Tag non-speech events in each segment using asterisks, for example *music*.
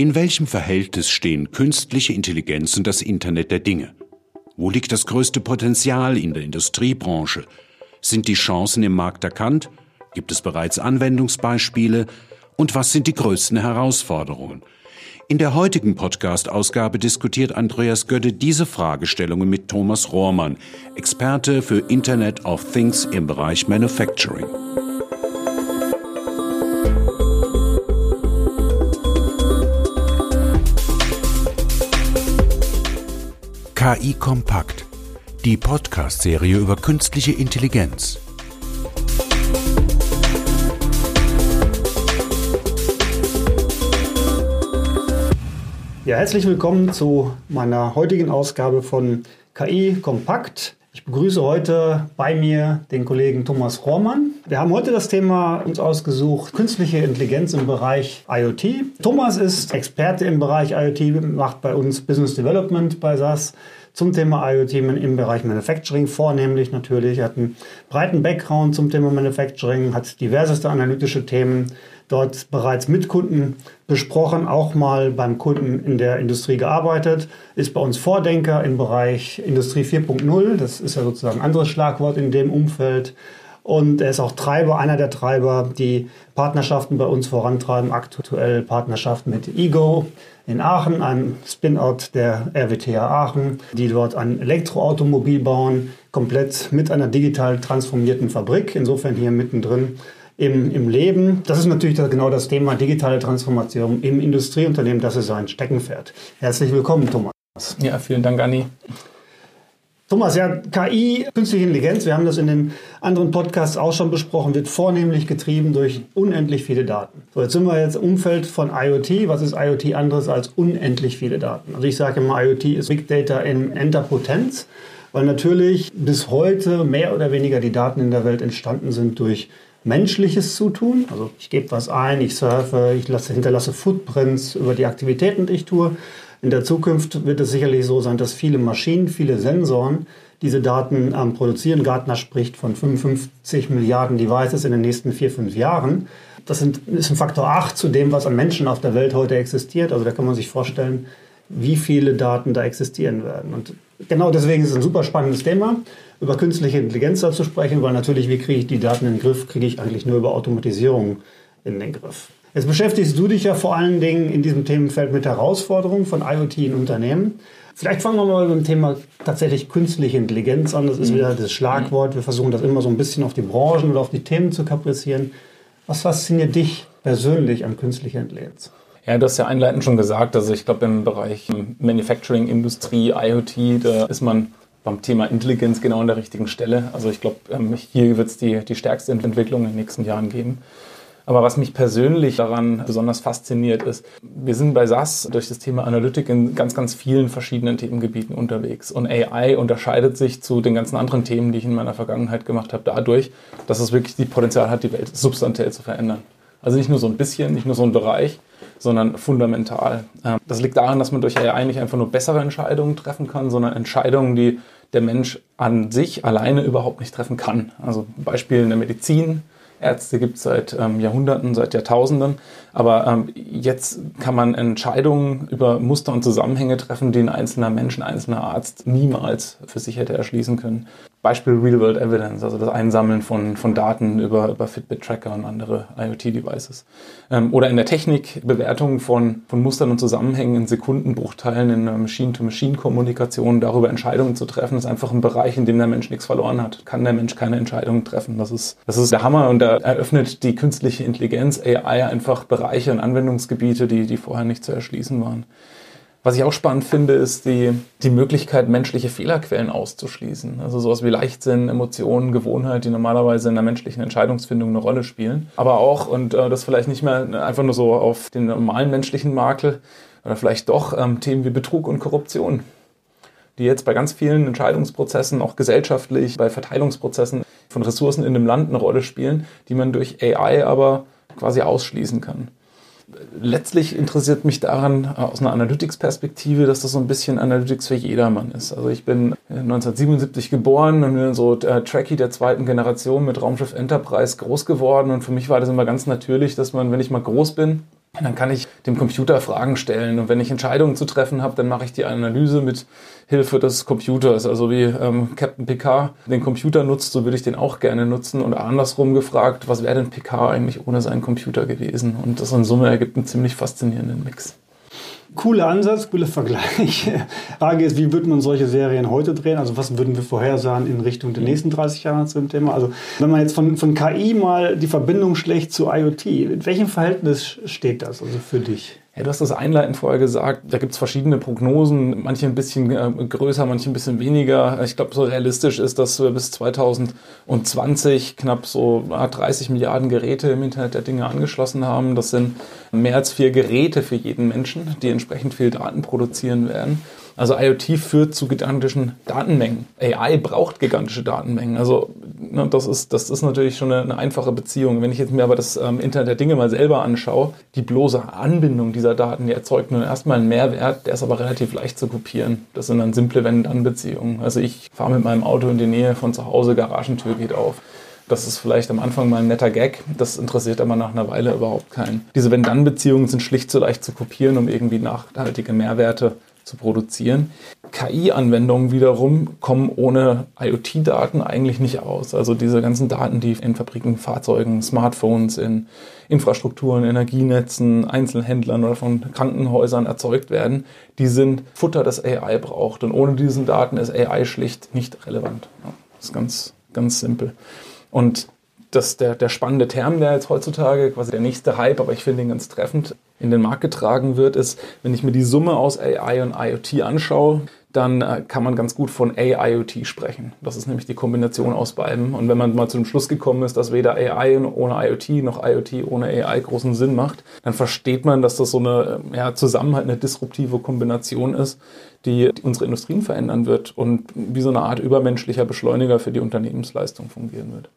In welchem Verhältnis stehen künstliche Intelligenz und das Internet der Dinge? Wo liegt das größte Potenzial in der Industriebranche? Sind die Chancen im Markt erkannt? Gibt es bereits Anwendungsbeispiele? Und was sind die größten Herausforderungen? In der heutigen Podcast-Ausgabe diskutiert Andreas Gödde diese Fragestellungen mit Thomas Rohrmann, Experte für Internet of Things im Bereich Manufacturing. KI Kompakt, die Podcast-Serie über künstliche Intelligenz. Ja, herzlich willkommen zu meiner heutigen Ausgabe von KI Kompakt. Ich begrüße heute bei mir den Kollegen Thomas Rohrmann. Wir haben heute das Thema uns ausgesucht, künstliche Intelligenz im Bereich IoT. Thomas ist Experte im Bereich IoT, macht bei uns Business Development bei SAS zum Thema IoT im Bereich Manufacturing vornehmlich natürlich. Er hat einen breiten Background zum Thema Manufacturing, hat diverseste analytische Themen dort bereits mit Kunden besprochen, auch mal beim Kunden in der Industrie gearbeitet, ist bei uns Vordenker im Bereich Industrie 4.0. Das ist ja sozusagen ein anderes Schlagwort in dem Umfeld. Und er ist auch Treiber, einer der Treiber, die Partnerschaften bei uns vorantreiben. Aktuell Partnerschaft mit Ego in Aachen, einem Spin-out der RWTH Aachen, die dort ein Elektroautomobil bauen, komplett mit einer digital transformierten Fabrik. Insofern hier mittendrin im, im Leben. Das ist natürlich genau das Thema digitale Transformation im Industrieunternehmen. Das ist sein Steckenpferd. Herzlich willkommen, Thomas. Ja, vielen Dank, Anni. Thomas, ja, KI, künstliche Intelligenz, wir haben das in den anderen Podcasts auch schon besprochen, wird vornehmlich getrieben durch unendlich viele Daten. So, jetzt sind wir jetzt im Umfeld von IoT. Was ist IoT anderes als unendlich viele Daten? Also ich sage immer, IoT ist Big Data in Enterpotenz, weil natürlich bis heute mehr oder weniger die Daten in der Welt entstanden sind durch menschliches Zutun. Also ich gebe was ein, ich surfe, ich lasse, hinterlasse Footprints über die Aktivitäten, die ich tue. In der Zukunft wird es sicherlich so sein, dass viele Maschinen, viele Sensoren diese Daten ähm, produzieren. Gartner spricht von 55 Milliarden Devices in den nächsten vier, fünf Jahren. Das sind, ist ein Faktor 8 zu dem, was an Menschen auf der Welt heute existiert. Also da kann man sich vorstellen, wie viele Daten da existieren werden. Und genau deswegen ist es ein super spannendes Thema, über künstliche Intelligenz da zu sprechen, weil natürlich, wie kriege ich die Daten in den Griff, kriege ich eigentlich nur über Automatisierung in den Griff. Jetzt beschäftigst du dich ja vor allen Dingen in diesem Themenfeld mit Herausforderungen von IoT in Unternehmen. Vielleicht fangen wir mal mit dem Thema tatsächlich künstliche Intelligenz an. Das ist mhm. wieder das Schlagwort. Wir versuchen das immer so ein bisschen auf die Branchen oder auf die Themen zu kaprizieren. Was fasziniert dich persönlich an künstlicher Intelligenz? Ja, du hast ja einleitend schon gesagt, also ich glaube im Bereich Manufacturing, Industrie, IoT, da ist man beim Thema Intelligenz genau an der richtigen Stelle. Also ich glaube, ähm, hier wird es die, die stärkste Entwicklung in den nächsten Jahren geben. Aber was mich persönlich daran besonders fasziniert ist, wir sind bei SAS durch das Thema Analytik in ganz, ganz vielen verschiedenen Themengebieten unterwegs. Und AI unterscheidet sich zu den ganzen anderen Themen, die ich in meiner Vergangenheit gemacht habe, dadurch, dass es wirklich die Potenzial hat, die Welt substanziell zu verändern. Also nicht nur so ein bisschen, nicht nur so ein Bereich, sondern fundamental. Ähm, das liegt daran, dass man durch AI nicht einfach nur bessere Entscheidungen treffen kann, sondern Entscheidungen, die der Mensch an sich alleine überhaupt nicht treffen kann. Also Beispiel in der Medizin, Ärzte gibt es seit ähm, Jahrhunderten, seit Jahrtausenden. Aber ähm, jetzt kann man Entscheidungen über Muster und Zusammenhänge treffen, die ein einzelner Mensch, ein einzelner Arzt niemals für sich hätte erschließen können. Beispiel Real-World Evidence, also das Einsammeln von, von Daten über, über Fitbit-Tracker und andere IoT-Devices. Ähm, oder in der Technik Bewertung von, von Mustern und Zusammenhängen in Sekundenbruchteilen in Machine-to-Machine-Kommunikation, darüber Entscheidungen zu treffen, ist einfach ein Bereich, in dem der Mensch nichts verloren hat. Kann der Mensch keine Entscheidungen treffen. Das ist, das ist der Hammer und da eröffnet die künstliche Intelligenz, AI, einfach Bereiche und Anwendungsgebiete, die, die vorher nicht zu erschließen waren. Was ich auch spannend finde, ist die, die Möglichkeit, menschliche Fehlerquellen auszuschließen. Also sowas wie Leichtsinn, Emotionen, Gewohnheit, die normalerweise in der menschlichen Entscheidungsfindung eine Rolle spielen. Aber auch, und äh, das vielleicht nicht mehr einfach nur so auf den normalen menschlichen Makel, oder vielleicht doch ähm, Themen wie Betrug und Korruption, die jetzt bei ganz vielen Entscheidungsprozessen, auch gesellschaftlich, bei Verteilungsprozessen von Ressourcen in einem Land eine Rolle spielen, die man durch AI aber quasi ausschließen kann letztlich interessiert mich daran äh, aus einer Analytics-Perspektive, dass das so ein bisschen Analytics für jedermann ist. Also ich bin 1977 äh, geboren und bin so äh, Tracky der zweiten Generation mit Raumschiff Enterprise groß geworden und für mich war das immer ganz natürlich, dass man, wenn ich mal groß bin, dann kann ich dem Computer Fragen stellen. Und wenn ich Entscheidungen zu treffen habe, dann mache ich die Analyse mit Hilfe des Computers. Also wie ähm, Captain Picard den Computer nutzt, so würde ich den auch gerne nutzen. Und andersrum gefragt, was wäre denn Picard eigentlich ohne seinen Computer gewesen? Und das in Summe ergibt einen ziemlich faszinierenden Mix. Cooler Ansatz, cooler Vergleich. *laughs* Frage ist, wie würde man solche Serien heute drehen? Also was würden wir vorhersagen in Richtung der nächsten 30 Jahre zu dem Thema? Also wenn man jetzt von, von KI mal die Verbindung schlägt zu IoT, in welchem Verhältnis steht das also für dich? Ja, du hast das einleitend vorher gesagt, da gibt es verschiedene Prognosen, manche ein bisschen äh, größer, manche ein bisschen weniger. Ich glaube, so realistisch ist, dass wir bis 2020 knapp so 30 Milliarden Geräte im Internet der Dinge angeschlossen haben. Das sind mehr als vier Geräte für jeden Menschen, die entsprechend viel Daten produzieren werden. Also IoT führt zu gigantischen Datenmengen. AI braucht gigantische Datenmengen. Also ne, das, ist, das ist natürlich schon eine, eine, einfache Beziehung. Wenn ich jetzt mir aber das ähm, Internet der Dinge mal selber anschaue, die bloße Anbindung dieser Daten, die erzeugt nur erstmal einen Mehrwert, der ist aber relativ leicht zu kopieren. Das sind dann simple Wenn-Dann-Beziehungen. Also ich fahre mit meinem Auto in die Nähe von zu Hause, Garagentür geht auf. Das ist vielleicht am Anfang mal ein netter Gag, das interessiert aber nach einer Weile überhaupt keinen. Diese Wenn-Dann-Beziehungen sind schlicht zu leicht zu kopieren, um irgendwie nachhaltige Mehrwerte zu produzieren. KI-Anwendungen wiederum kommen ohne IoT-Daten eigentlich nicht aus. Also diese ganzen Daten, die in Fabriken, Fahrzeugen, Smartphones, in Infrastrukturen, Energienetzen, Einzelhändlern oder von Krankenhäusern erzeugt werden, die sind Futter, das AI braucht. Und ohne diesen Daten ist AI schlicht nicht relevant. Das ist ganz, ganz simpel. Und das, der, der spannende Term, der jetzt heutzutage quasi der nächste Hype, aber ich finde ihn ganz treffend, in den Markt getragen wird, ist, wenn ich mir die Summe aus AI und IoT anschaue, dann äh, kann man ganz gut von AIoT sprechen. Das ist nämlich die Kombination aus beiden. Und wenn man mal zu dem Schluss gekommen ist, dass weder AI ohne IoT noch IoT ohne AI großen Sinn macht, dann versteht man, dass das so eine ja, Zusammenhalt, eine disruptive Kombination ist, die unsere Industrien verändern wird und wie so eine Art übermenschlicher Beschleuniger für die Unternehmensleistung fungieren wird.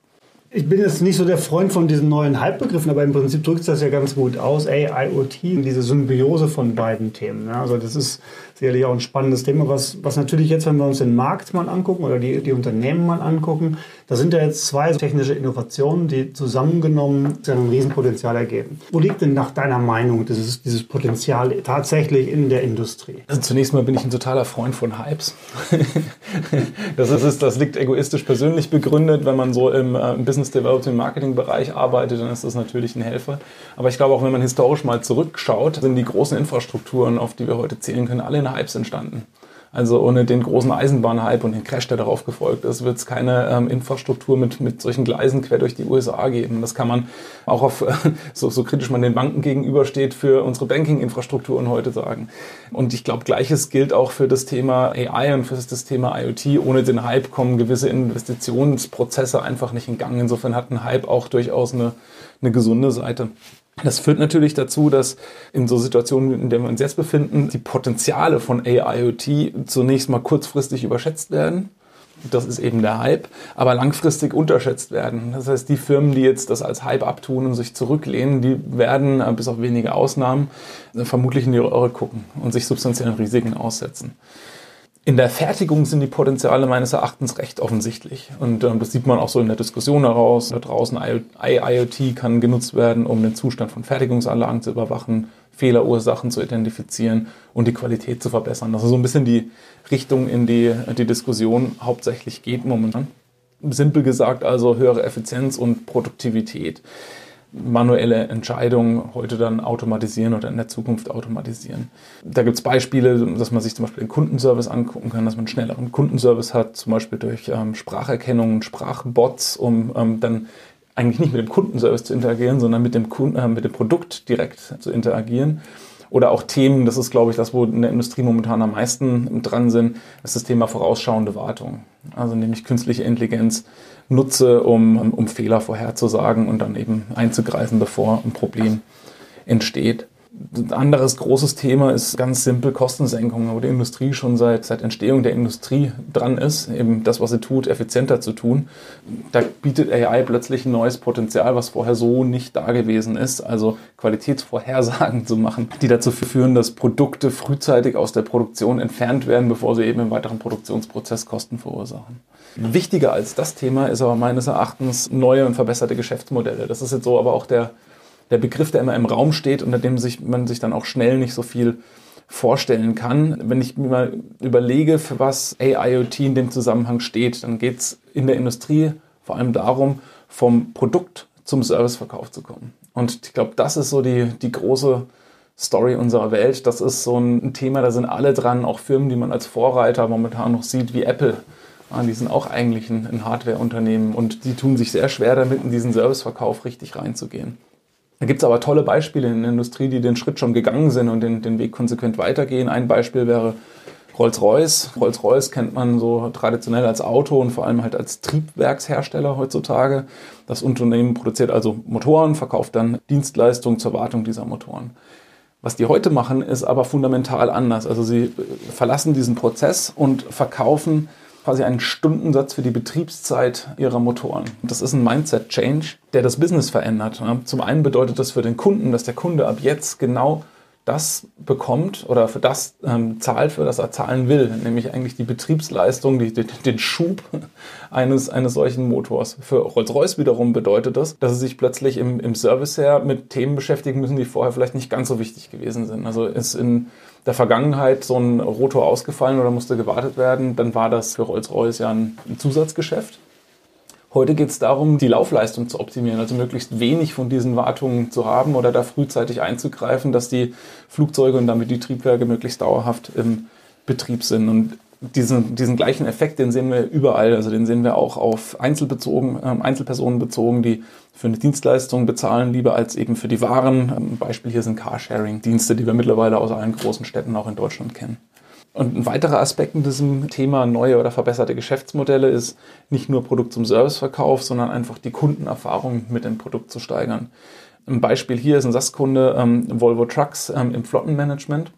Ich bin jetzt nicht so der Freund von diesen neuen Hype-Begriffen, aber im Prinzip drückt es das ja ganz gut aus. AIoT, diese Symbiose von beiden Themen. Also das ist sicherlich auch ein spannendes Thema, was, was natürlich jetzt, wenn wir uns den Markt mal angucken oder die, die Unternehmen mal angucken, da sind ja jetzt zwei technische Innovationen, die zusammengenommen ein Riesenpotenzial ergeben. Wo liegt denn nach deiner Meinung dieses, dieses Potenzial tatsächlich in der Industrie? Also zunächst mal bin ich ein totaler Freund von Hypes. *laughs* das, ist, das liegt egoistisch persönlich begründet. Wenn man so im, äh, im Business Development Marketing Bereich arbeitet, dann ist das natürlich ein Helfer. Aber ich glaube auch, wenn man historisch mal zurückschaut, sind die großen Infrastrukturen, auf die wir heute zählen können, alle in Hypes entstanden. Also ohne den großen Eisenbahnhype und den Crash, der darauf gefolgt ist, wird es keine ähm, Infrastruktur mit, mit solchen Gleisen quer durch die USA geben. Das kann man auch auf, *laughs* so, so kritisch man den Banken gegenübersteht, für unsere Banking-Infrastrukturen heute sagen. Und ich glaube, gleiches gilt auch für das Thema AI und für das Thema IoT. Ohne den Hype kommen gewisse Investitionsprozesse einfach nicht in Gang. Insofern hat ein Hype auch durchaus eine, eine gesunde Seite. Das führt natürlich dazu, dass in so Situationen, in denen wir uns jetzt befinden, die Potenziale von AIoT zunächst mal kurzfristig überschätzt werden. Das ist eben der Hype, aber langfristig unterschätzt werden. Das heißt, die Firmen, die jetzt das als Hype abtun und sich zurücklehnen, die werden, äh, bis auf wenige Ausnahmen, vermutlich in die Röhre gucken und sich substanziellen Risiken aussetzen. In der Fertigung sind die Potenziale meines Erachtens recht offensichtlich. Und ähm, das sieht man auch so in der Diskussion heraus. Da draußen IoT kann genutzt werden, um den Zustand von Fertigungsanlagen zu überwachen, Fehlerursachen zu identifizieren und die Qualität zu verbessern. Das ist so ein bisschen die Richtung, in die die Diskussion hauptsächlich geht momentan. Simpel gesagt also höhere Effizienz und Produktivität manuelle Entscheidungen heute dann automatisieren oder in der Zukunft automatisieren. Da gibt es Beispiele, dass man sich zum Beispiel den Kundenservice angucken kann, dass man einen schnelleren Kundenservice hat, zum Beispiel durch ähm, Spracherkennung, Sprachbots, um ähm, dann eigentlich nicht mit dem Kundenservice zu interagieren, sondern mit dem, Kunden, äh, mit dem Produkt direkt zu interagieren. Oder auch Themen, das ist, glaube ich, das, wo in der Industrie momentan am meisten dran sind, ist das Thema vorausschauende Wartung. Also nämlich künstliche Intelligenz nutze, um, um Fehler vorherzusagen und dann eben einzugreifen, bevor ein Problem entsteht. Ein anderes großes Thema ist ganz simpel Kostensenkung, wo die Industrie schon seit, seit Entstehung der Industrie dran ist, eben das, was sie tut, effizienter zu tun. Da bietet AI plötzlich ein neues Potenzial, was vorher so nicht da gewesen ist. Also Qualitätsvorhersagen zu machen, die dazu führen, dass Produkte frühzeitig aus der Produktion entfernt werden, bevor sie eben im weiteren Produktionsprozess Kosten verursachen. Wichtiger als das Thema ist aber meines Erachtens neue und verbesserte Geschäftsmodelle. Das ist jetzt so aber auch der der Begriff, der immer im Raum steht, unter dem sich, man sich dann auch schnell nicht so viel vorstellen kann. Wenn ich mir mal überlege, für was AIoT in dem Zusammenhang steht, dann geht es in der Industrie vor allem darum, vom Produkt zum Serviceverkauf zu kommen. Und ich glaube, das ist so die, die große Story unserer Welt. Das ist so ein Thema, da sind alle dran, auch Firmen, die man als Vorreiter momentan noch sieht, wie Apple. Ja, die sind auch eigentlich ein Hardware-Unternehmen und die tun sich sehr schwer damit, in diesen Serviceverkauf richtig reinzugehen. Da gibt es aber tolle Beispiele in der Industrie, die den Schritt schon gegangen sind und den, den Weg konsequent weitergehen. Ein Beispiel wäre Rolls-Royce. Rolls-Royce kennt man so traditionell als Auto und vor allem halt als Triebwerkshersteller heutzutage. Das Unternehmen produziert also Motoren, verkauft dann Dienstleistungen zur Wartung dieser Motoren. Was die heute machen, ist aber fundamental anders. Also sie verlassen diesen Prozess und verkaufen quasi einen Stundensatz für die Betriebszeit ihrer Motoren. Das ist ein Mindset-Change, der das Business verändert. Zum einen bedeutet das für den Kunden, dass der Kunde ab jetzt genau das bekommt oder für das ähm, zahlt, für das er zahlen will, nämlich eigentlich die Betriebsleistung, die, die, den Schub *laughs* eines, eines solchen Motors. Für Rolls-Royce wiederum bedeutet das, dass sie sich plötzlich im, im Service her mit Themen beschäftigen müssen, die vorher vielleicht nicht ganz so wichtig gewesen sind. Also ist in der Vergangenheit so ein Rotor ausgefallen oder musste gewartet werden, dann war das für Rolls-Royce ja ein, Zusatzgeschäft. Heute geht es darum, die Laufleistung zu optimieren, also möglichst wenig von diesen Wartungen zu haben oder da frühzeitig einzugreifen, dass die Flugzeuge und damit die Triebwerke möglichst dauerhaft im Betrieb sind. Und diesen, diesen gleichen Effekt, den sehen wir überall. Also den sehen wir auch auf Einzelbezogen, äh, Einzelpersonen bezogen, die für eine Dienstleistung bezahlen, lieber als eben für die Waren. Ein Beispiel hier sind Carsharing-Dienste, die wir mittlerweile aus allen großen Städten auch in Deutschland kennen. Und ein weiterer Aspekt in diesem Thema neue oder verbesserte Geschäftsmodelle ist nicht nur Produkt zum Serviceverkauf, sondern einfach die Kundenerfahrung mit dem Produkt zu steigern. Ein Beispiel hier ist ein SAS-Kunde ähm, Volvo Trucks ähm, im Flottenmanagement.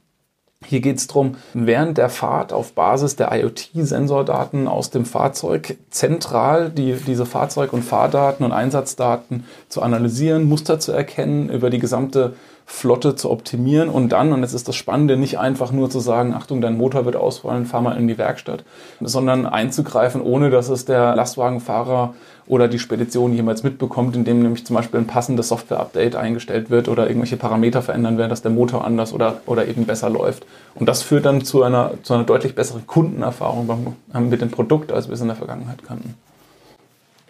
Hier geht es darum, während der Fahrt auf Basis der IoT-Sensordaten aus dem Fahrzeug zentral die, diese Fahrzeug- und Fahrdaten und Einsatzdaten zu analysieren, Muster zu erkennen, über die gesamte Flotte zu optimieren und dann, und jetzt ist das Spannende, nicht einfach nur zu sagen, Achtung, dein Motor wird ausfallen, fahr mal in die Werkstatt, sondern einzugreifen, ohne dass es der Lastwagenfahrer oder die Spedition jemals mitbekommt, indem nämlich zum Beispiel ein passendes Software-Update eingestellt wird oder irgendwelche Parameter verändern werden, dass der Motor anders oder, oder eben besser läuft. Und das führt dann zu einer, zu einer deutlich besseren Kundenerfahrung beim, mit dem Produkt, als wir es in der Vergangenheit kannten.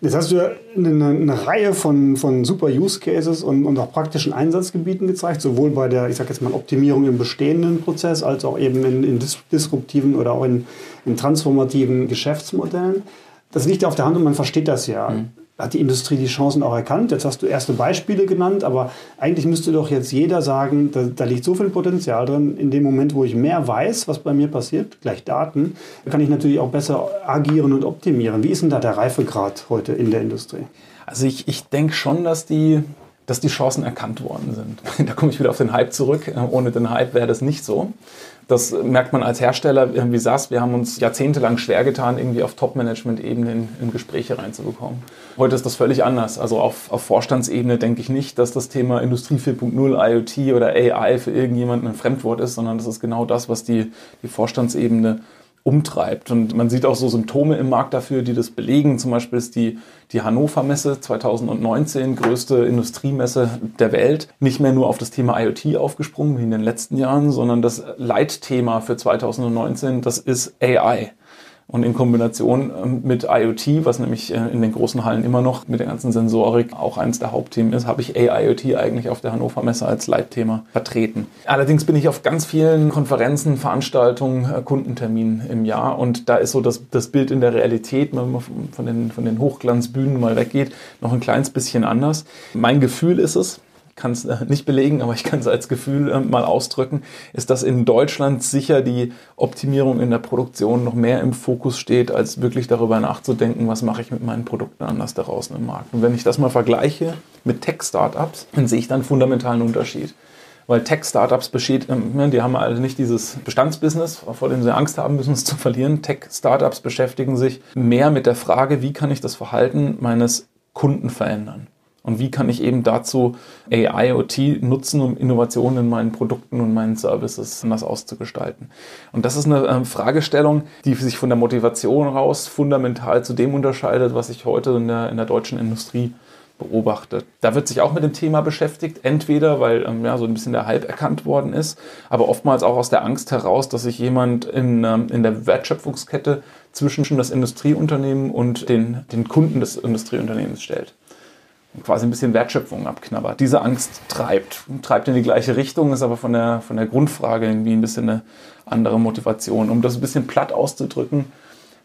Jetzt hast du ja eine, eine Reihe von, von super Use Cases und, und auch praktischen Einsatzgebieten gezeigt, sowohl bei der, ich sag jetzt mal, Optimierung im bestehenden Prozess, als auch eben in, in disruptiven oder auch in, in transformativen Geschäftsmodellen. Das liegt ja auf der Hand und man versteht das ja. Mhm hat die Industrie die Chancen auch erkannt. Jetzt hast du erste Beispiele genannt, aber eigentlich müsste doch jetzt jeder sagen, da, da, liegt so viel Potenzial drin. In dem Moment, wo ich mehr weiß, was bei mir passiert, gleich Daten, kann ich natürlich auch besser agieren und optimieren. Wie ist denn da der Reifegrad heute in der Industrie? Also ich, ich denke schon, dass die, dass die Chancen erkannt worden sind. *laughs* Da komme ich wieder auf den Hype zurück. Ohne den Hype wäre das nicht so. Das merkt man als Hersteller wie SAS. Wir haben uns jahrzehntelang schwer getan, irgendwie auf Top-Management-Ebene in, in, Gespräche reinzubekommen. Heute ist das völlig anders. Also auf, auf Vorstandsebene denke ich nicht, dass das Thema Industrie 4.0, IoT oder AI für irgendjemanden ein Fremdwort ist, sondern das ist genau das, was die, die Vorstandsebene umtreibt. Und man sieht auch so Symptome im Markt dafür, die das belegen. Zum Beispiel ist die, die Hannover Messe 2019, größte Industriemesse der Welt, nicht mehr nur auf das Thema IoT aufgesprungen wie in den letzten Jahren, sondern das Leitthema für 2019, das ist AI. Und in Kombination ähm, mit IoT, was nämlich äh, in den großen Hallen immer noch mit der ganzen Sensorik auch eines der Hauptthemen ist, habe ich AIoT eigentlich auf der Hannover Messe als Leitthema vertreten. Allerdings bin ich auf ganz vielen Konferenzen, Veranstaltungen, äh, Kundenterminen im Jahr und da ist so das, das Bild in der Realität, wenn man von den, von den Hochglanzbühnen mal weggeht, noch ein kleines bisschen anders. Mein Gefühl ist es, kann es äh, nicht belegen, aber ich kann es als Gefühl äh, mal ausdrücken, ist, dass in Deutschland sicher die Optimierung in der Produktion noch mehr im Fokus steht, als wirklich darüber nachzudenken, was mache ich mit meinen Produkten anders da draußen im Markt. Und wenn ich das mal vergleiche mit Tech-Startups, dann sehe ich dann einen fundamentalen Unterschied. Weil Tech-Startups besteht, ähm, ne, die haben also nicht dieses Bestandsbusiness, vor dem sie Angst haben müssen, es zu verlieren. Tech-Startups beschäftigen sich mehr mit der Frage, wie kann ich das Verhalten meines Kunden verändern. Und wie kann ich eben dazu AIoT nutzen, um Innovationen in meinen Produkten und meinen Services anders auszugestalten? Und das ist eine ähm, Fragestellung, die sich von der Motivation raus fundamental zu dem unterscheidet, was ich heute in der, in der deutschen Industrie beobachtet. Da wird sich auch mit dem Thema beschäftigt, entweder weil ähm, ja, so ein bisschen der Hype erkannt worden ist, aber oftmals auch aus der Angst heraus, dass sich jemand in, ähm, in der Wertschöpfungskette zwischen das Industrieunternehmen und den, den Kunden des Industrieunternehmens stellt. Quasi ein bisschen Wertschöpfung abknabbert. Diese Angst treibt, treibt in die gleiche Richtung, ist aber von der, von der Grundfrage irgendwie ein bisschen eine andere Motivation. Um das ein bisschen platt auszudrücken,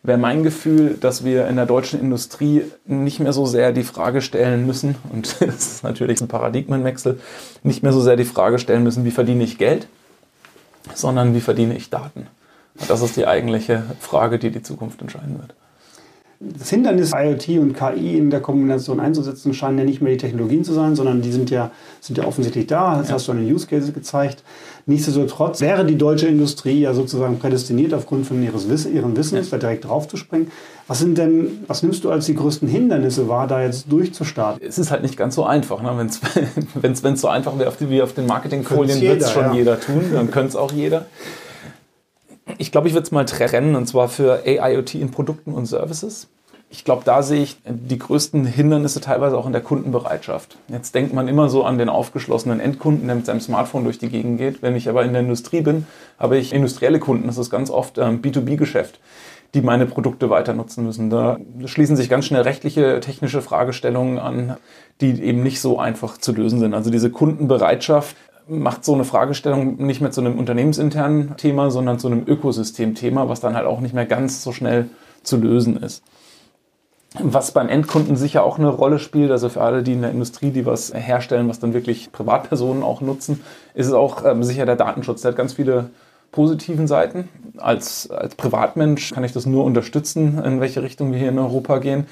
wäre mein Gefühl, dass wir in der deutschen Industrie nicht mehr so sehr die Frage stellen müssen, und *laughs* das ist natürlich ein Paradigmenwechsel, nicht mehr so sehr die Frage stellen müssen, wie verdiene ich Geld, sondern wie verdiene ich Daten. Das ist die eigentliche Frage, die die Zukunft entscheiden wird. Das Hindernis, IoT und KI in der Kombination einzusetzen, scheinen ja nicht mehr die Technologien zu sein, sondern die sind ja, sind ja offensichtlich da. Das ja. hast du an den Use Cases gezeigt. Nichtsdestotrotz wäre die deutsche Industrie ja sozusagen prädestiniert, aufgrund von ihres Wiss ihren Wissens ja. da direkt drauf zu springen. Was sind denn, was nimmst du als die größten Hindernisse wahr, da jetzt durchzustarten? Es ist halt nicht ganz so einfach. Ne? Wenn es *laughs* so einfach wäre wie auf den Marketingfolien, würde es schon ja. jeder tun, dann könnte es auch jeder. Ich glaube, ich würde es mal trennen, und zwar für AIoT in Produkten und Services. Ich glaube, da sehe ich die größten Hindernisse teilweise auch in der Kundenbereitschaft. Jetzt denkt man immer so an den aufgeschlossenen Endkunden, der mit seinem Smartphone durch die Gegend geht. Wenn ich aber in der Industrie bin, habe ich industrielle Kunden. Das ist ganz oft ähm, B2B-Geschäft, die meine Produkte weiter nutzen müssen. Da schließen sich ganz schnell rechtliche, technische Fragestellungen an, die eben nicht so einfach zu lösen sind. Also diese Kundenbereitschaft macht so eine Fragestellung nicht mehr zu einem unternehmensinternen Thema, sondern zu einem Ökosystemthema, was dann halt auch nicht mehr ganz so schnell zu lösen ist. Was beim Endkunden sicher auch eine Rolle spielt, also für alle, die in der Industrie, die was herstellen, was dann wirklich Privatpersonen auch nutzen, ist es auch ähm, sicher der Datenschutz. Der hat ganz viele positiven Seiten. Als, als Privatmensch kann ich das nur unterstützen, in welche Richtung wir hier in Europa gehen.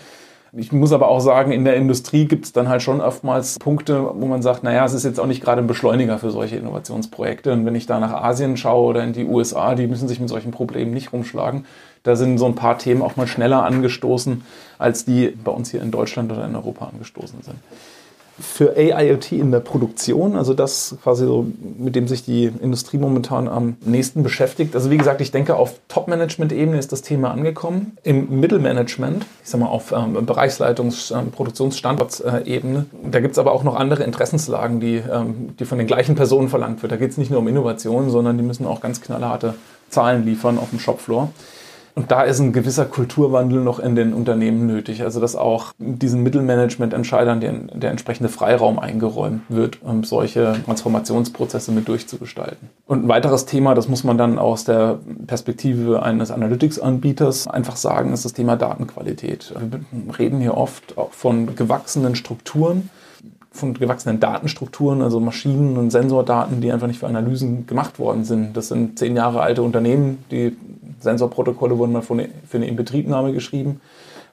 Ich muss aber auch sagen, in der Industrie gibt es dann halt schon oftmals Punkte, wo man sagt, naja, es ist jetzt auch nicht gerade ein Beschleuniger für solche Innovationsprojekte. Und wenn ich da nach Asien schaue oder in die USA, die müssen sich mit solchen Problemen nicht rumschlagen. Da sind so ein paar Themen auch mal schneller angestoßen, als die bei uns hier in Deutschland oder in Europa angestoßen sind für AIoT in der Produktion, also das quasi so, mit dem sich die Industrie momentan am nächsten beschäftigt. Also wie gesagt, ich denke, auf Top-Management-Ebene ist das Thema angekommen. Im Mittelmanagement, ich sag mal auf ähm, Bereichsleitungs-, ähm, Produktionsstandortsebene, da gibt es aber auch noch andere Interessenslagen, die, ähm, die von den gleichen Personen verlangt wird. Da geht es nicht nur um Innovation, sondern die müssen auch ganz knallharte Zahlen liefern auf dem Shopfloor. Und da ist ein gewisser Kulturwandel noch in den Unternehmen nötig. Also dass auch diesen Mittelmanagement-Entscheidern der, der, entsprechende Freiraum eingeräumt wird, um solche Transformationsprozesse mit durchzugestalten. Und ein weiteres Thema, das muss man dann aus der Perspektive eines Analytics-Anbieters einfach sagen, ist das Thema Datenqualität. Wir reden hier oft auch von gewachsenen Strukturen von gewachsenen Datenstrukturen, also Maschinen- und Sensordaten, die einfach nicht für Analysen gemacht worden sind. Das sind zehn Jahre alte Unternehmen, die Sensorprotokolle wurden mal für eine Inbetriebnahme geschrieben.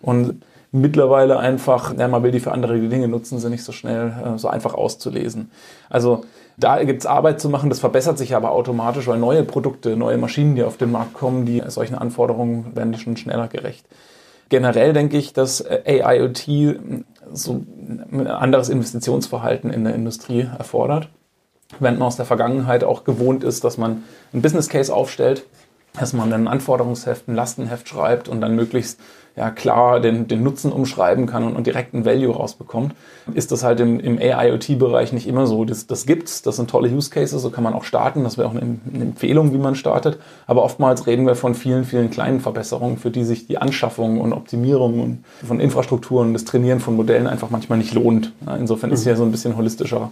Und mittlerweile einfach, ja, man will die für andere Dinge nutzen, sind nicht so schnell, äh, so einfach auszulesen. Also da gibt es Arbeit zu machen, das verbessert sich aber automatisch, weil neue Produkte, neue Maschinen, die auf den Markt kommen, die solchen Anforderungen werden schon schneller gerecht. Generell denke ich, dass äh, AIoT so ein anderes Investitionsverhalten in der Industrie erfordert. Wenn man aus der Vergangenheit auch gewohnt ist, dass man einen Business Case aufstellt, dass man ein Anforderungsheft, ein Lastenheft schreibt und dann möglichst ja, klar den, den Nutzen umschreiben kann und, und direkt einen Value rausbekommt, ist das halt im, im AIoT-Bereich nicht immer so. Das, das gibt's, das sind tolle Use Cases, so kann man auch starten, das wäre auch eine, eine Empfehlung, wie man startet. Aber oftmals reden wir von vielen, vielen kleinen Verbesserungen, für die sich die Anschaffung und Optimierung von Infrastrukturen, das Trainieren von Modellen einfach manchmal nicht lohnt. Insofern ist mhm. hier so ein bisschen holistischer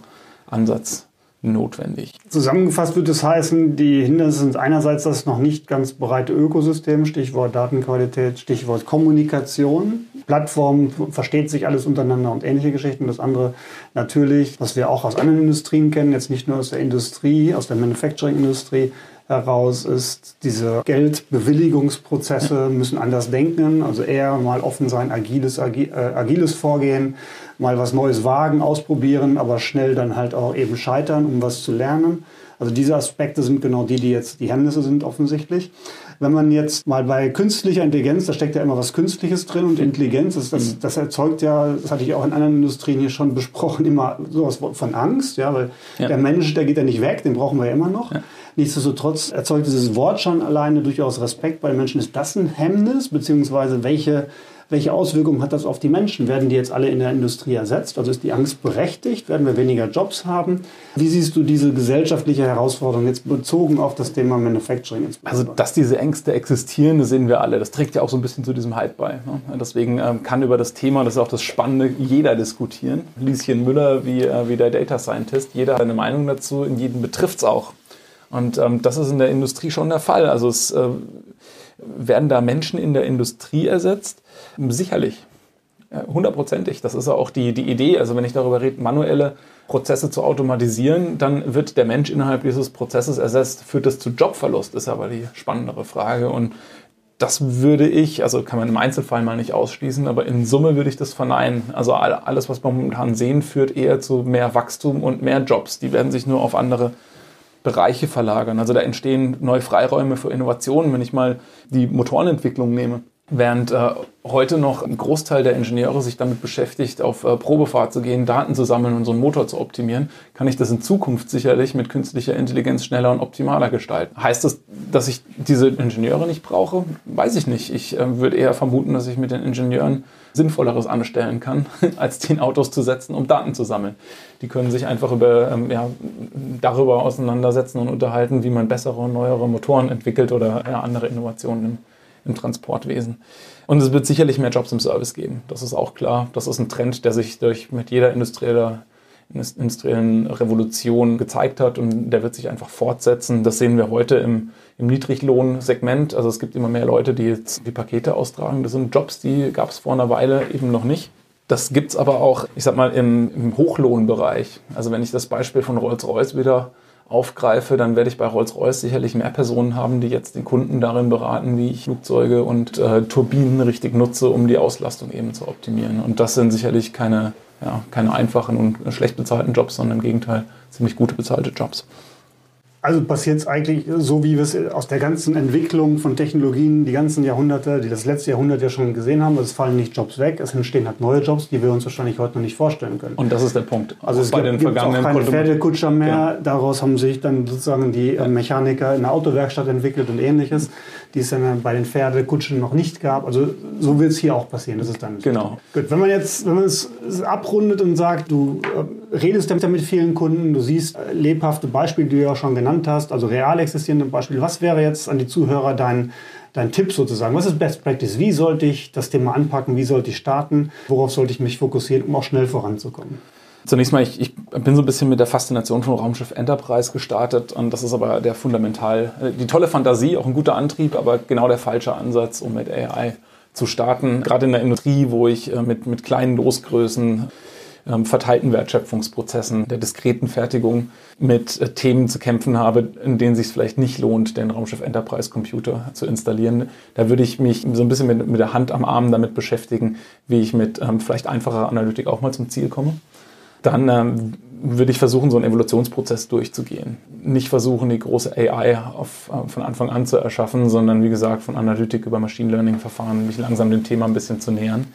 Ansatz notwendig. Zusammengefasst wird es heißen, die Hindernisse sind einerseits das noch nicht ganz breite Ökosystem, Stichwort Datenqualität, Stichwort Kommunikation. Plattformen versteht sich alles untereinander und ähnliche Geschichten. Das andere natürlich, was wir auch aus anderen Industrien kennen, jetzt nicht nur aus der Industrie, aus der Manufacturing-Industrie, heraus ist, diese Geldbewilligungsprozesse müssen anders denken, also eher mal offen sein, agiles, agi, äh, agiles Vorgehen, mal was Neues wagen, ausprobieren, aber schnell dann halt auch eben scheitern, um was zu lernen. Also diese Aspekte sind genau die, die jetzt die Hemmnisse sind offensichtlich. Wenn man jetzt mal bei künstlicher Intelligenz, da steckt ja immer was Künstliches drin und Intelligenz, das, das, das erzeugt ja, das hatte ich auch in anderen Industrien hier schon besprochen, immer sowas von Angst, ja, weil ja. der Mensch, der geht ja nicht weg, den brauchen wir ja immer noch. Ja. Nichtsdestotrotz erzeugt dieses Wort schon alleine durchaus Respekt bei den Menschen. Ist das ein Hemmnis, beziehungsweise welche Welche Auswirkungen hat das auf die Menschen? Werden die jetzt alle in der Industrie ersetzt? Also ist die Angst berechtigt? Werden wir weniger Jobs haben? Wie siehst du diese gesellschaftliche Herausforderung jetzt bezogen auf das Thema Manufacturing? Also, dass diese Ängste existieren, das sehen wir alle. Das trägt ja auch so ein bisschen zu diesem Hype bei. Ne? Deswegen ähm, kann über das Thema, das ist auch das Spannende, jeder diskutieren. Lieschen Müller wie, äh, wie der Data Scientist, jeder hat eine Meinung dazu, in jedem betrifft es auch. Und ähm, das ist in der Industrie schon der Fall. Also es äh, werden da Menschen in der Industrie ersetzt? Sicherlich. Hundertprozentig. Das ist auch die, die Idee. Also wenn ich darüber rede, manuelle Prozesse zu automatisieren, dann wird der Mensch innerhalb dieses Prozesses ersetzt. Führt das zu Jobverlust, ist aber die spannendere Frage. Und das würde ich, also kann man im Einzelfall mal nicht ausschließen, aber in Summe würde ich das verneinen. Also alles, was wir momentan sehen, führt eher zu mehr Wachstum und mehr Jobs. Die werden sich nur auf andere Bereiche verlagern. Also da entstehen neue Freiräume für Innovationen, wenn ich mal die Motorenentwicklung nehme. Während äh, heute noch ein Großteil der Ingenieure sich damit beschäftigt, auf äh, Probefahrt zu gehen, Daten zu sammeln und so einen Motor zu optimieren, kann ich das in Zukunft sicherlich mit künstlicher Intelligenz schneller und optimaler gestalten. Heißt das, dass ich diese Ingenieure nicht brauche? Weiß ich nicht. Ich äh, würde eher vermuten, dass ich mit den Ingenieuren Sinnvolleres anstellen kann, *laughs* als die in Autos zu setzen, um Daten zu sammeln. Die können sich einfach über, ähm, ja, darüber auseinandersetzen und unterhalten, wie man bessere und neuere Motoren entwickelt oder ja, andere Innovationen im im Transportwesen. Und es wird sicherlich mehr Jobs im Service geben. Das ist auch klar. Das ist ein Trend, der sich durch mit jeder industriellen industriellen Revolution gezeigt hat und der wird sich einfach fortsetzen. Das sehen wir heute im, im Niedriglohnsegment. Also es gibt immer mehr Leute, die jetzt die Pakete austragen. Das sind Jobs, die gab es vor einer Weile eben noch nicht. Das gibt es aber auch, ich sag mal, im, im Hochlohnbereich. Also wenn ich das Beispiel von Rolls-Royce wieder aufgreife, dann werde ich bei Rolls-Royce sicherlich mehr Personen haben, die jetzt den Kunden darin beraten, wie ich Flugzeuge und äh, Turbinen richtig nutze, um die Auslastung eben zu optimieren. Und das sind sicherlich keine, ja, keine einfachen und schlecht bezahlten Jobs, sondern im Gegenteil ziemlich gute bezahlte Jobs. Also passiert es eigentlich so, wie wir es aus der ganzen Entwicklung von Technologien die ganzen Jahrhunderte, die das letzte Jahrhundert ja schon gesehen haben. Also es fallen nicht Jobs weg, es entstehen halt neue Jobs, die wir uns wahrscheinlich heute noch nicht vorstellen können. Und das ist der Punkt. Also es bei gibt, den vergangenen auch keine Pferdekutscher mehr. Ja. Daraus haben sich dann sozusagen die äh, Mechaniker in der Autowerkstatt entwickelt und ähnliches, die es dann bei den Pferdekutschen noch nicht gab. Also so wird es hier auch passieren. Das ist dann genau. Gut, wenn man jetzt, wenn man es abrundet und sagt, du äh, redest damit mit vielen Kunden, du siehst äh, lebhafte Beispiele, die du ja schon genannt hast, also real existierende Beispiele. Was wäre jetzt an die Zuhörer dein, dein Tipp sozusagen? Was ist Best Practice? Wie sollte ich das Thema anpacken? Wie sollte ich starten? Worauf sollte ich mich fokussieren, um auch schnell voranzukommen? Zunächst mal, ich, ich, bin so ein bisschen mit der Faszination von Raumschiff Enterprise gestartet und das ist aber der fundamental, äh, die tolle Fantasie, auch ein guter Antrieb, aber genau der falsche Ansatz, um mit AI zu starten. Gerade in der Industrie, wo ich äh, mit, mit kleinen Losgrößen verteilten Wertschöpfungsprozessen, der diskreten Fertigung mit äh, Themen zu kämpfen habe, in denen sich vielleicht nicht lohnt, den Raumschiff Enterprise Computer zu installieren. Da würde ich mich so ein bisschen mit, mit der Hand am Arm damit beschäftigen, wie ich mit ähm, vielleicht einfacher Analytik auch mal zum Ziel komme. Dann ähm, würde ich versuchen, so einen Evolutionsprozess durchzugehen. Nicht versuchen, die große AI auf, äh, von Anfang an zu erschaffen, sondern wie gesagt, von Analytik über Machine Learning-Verfahren mich langsam dem Thema ein bisschen zu nähern.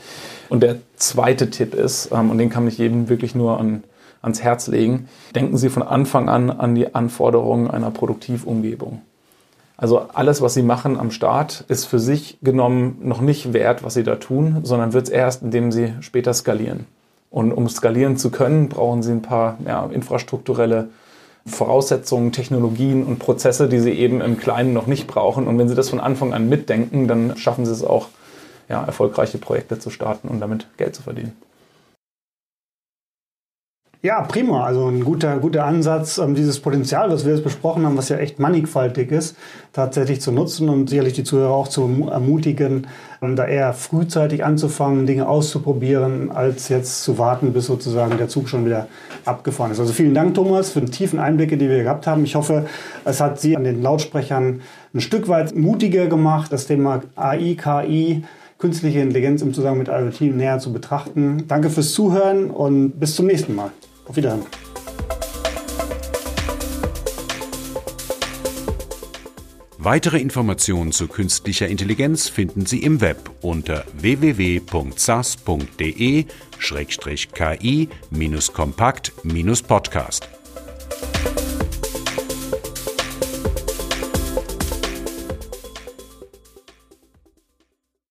Und der zweite Tipp ist, ähm, und den kann ich jedem wirklich nur an, ans Herz legen, denken Sie von Anfang an an die Anforderungen einer Produktivumgebung. Also alles, was Sie machen am Start, ist für sich genommen noch nicht wert, was Sie da tun, sondern wird es erst, indem Sie später skalieren. Und um skalieren zu können, brauchen Sie ein paar ja, infrastrukturelle Voraussetzungen, Technologien und Prozesse, die Sie eben im Kleinen noch nicht brauchen. Und wenn Sie das von Anfang an mitdenken, dann schaffen Sie es auch, ja, erfolgreiche Projekte zu starten und damit Geld zu verdienen. Ja, prima. Also ein guter, guter Ansatz, um dieses Potenzial, was wir jetzt besprochen haben, was ja echt mannigfaltig ist, tatsächlich zu nutzen und sicherlich die Zuhörer auch zu ermutigen, um da eher frühzeitig anzufangen, Dinge auszuprobieren, als jetzt zu warten, bis sozusagen der Zug schon wieder abgefahren ist. Also vielen Dank, Thomas, für die tiefen Einblicke, die wir gehabt haben. Ich hoffe, es hat Sie an den Lautsprechern ein Stück weit mutiger gemacht, das Thema AI, KI, künstliche Intelligenz im Zusammenhang mit IoT näher zu betrachten. Danke fürs Zuhören und bis zum nächsten Mal. Auf Wiedersehen. Weitere Informationen zu künstlicher Intelligenz finden Sie im Web unter www.sas.de-ki-kompakt-podcast.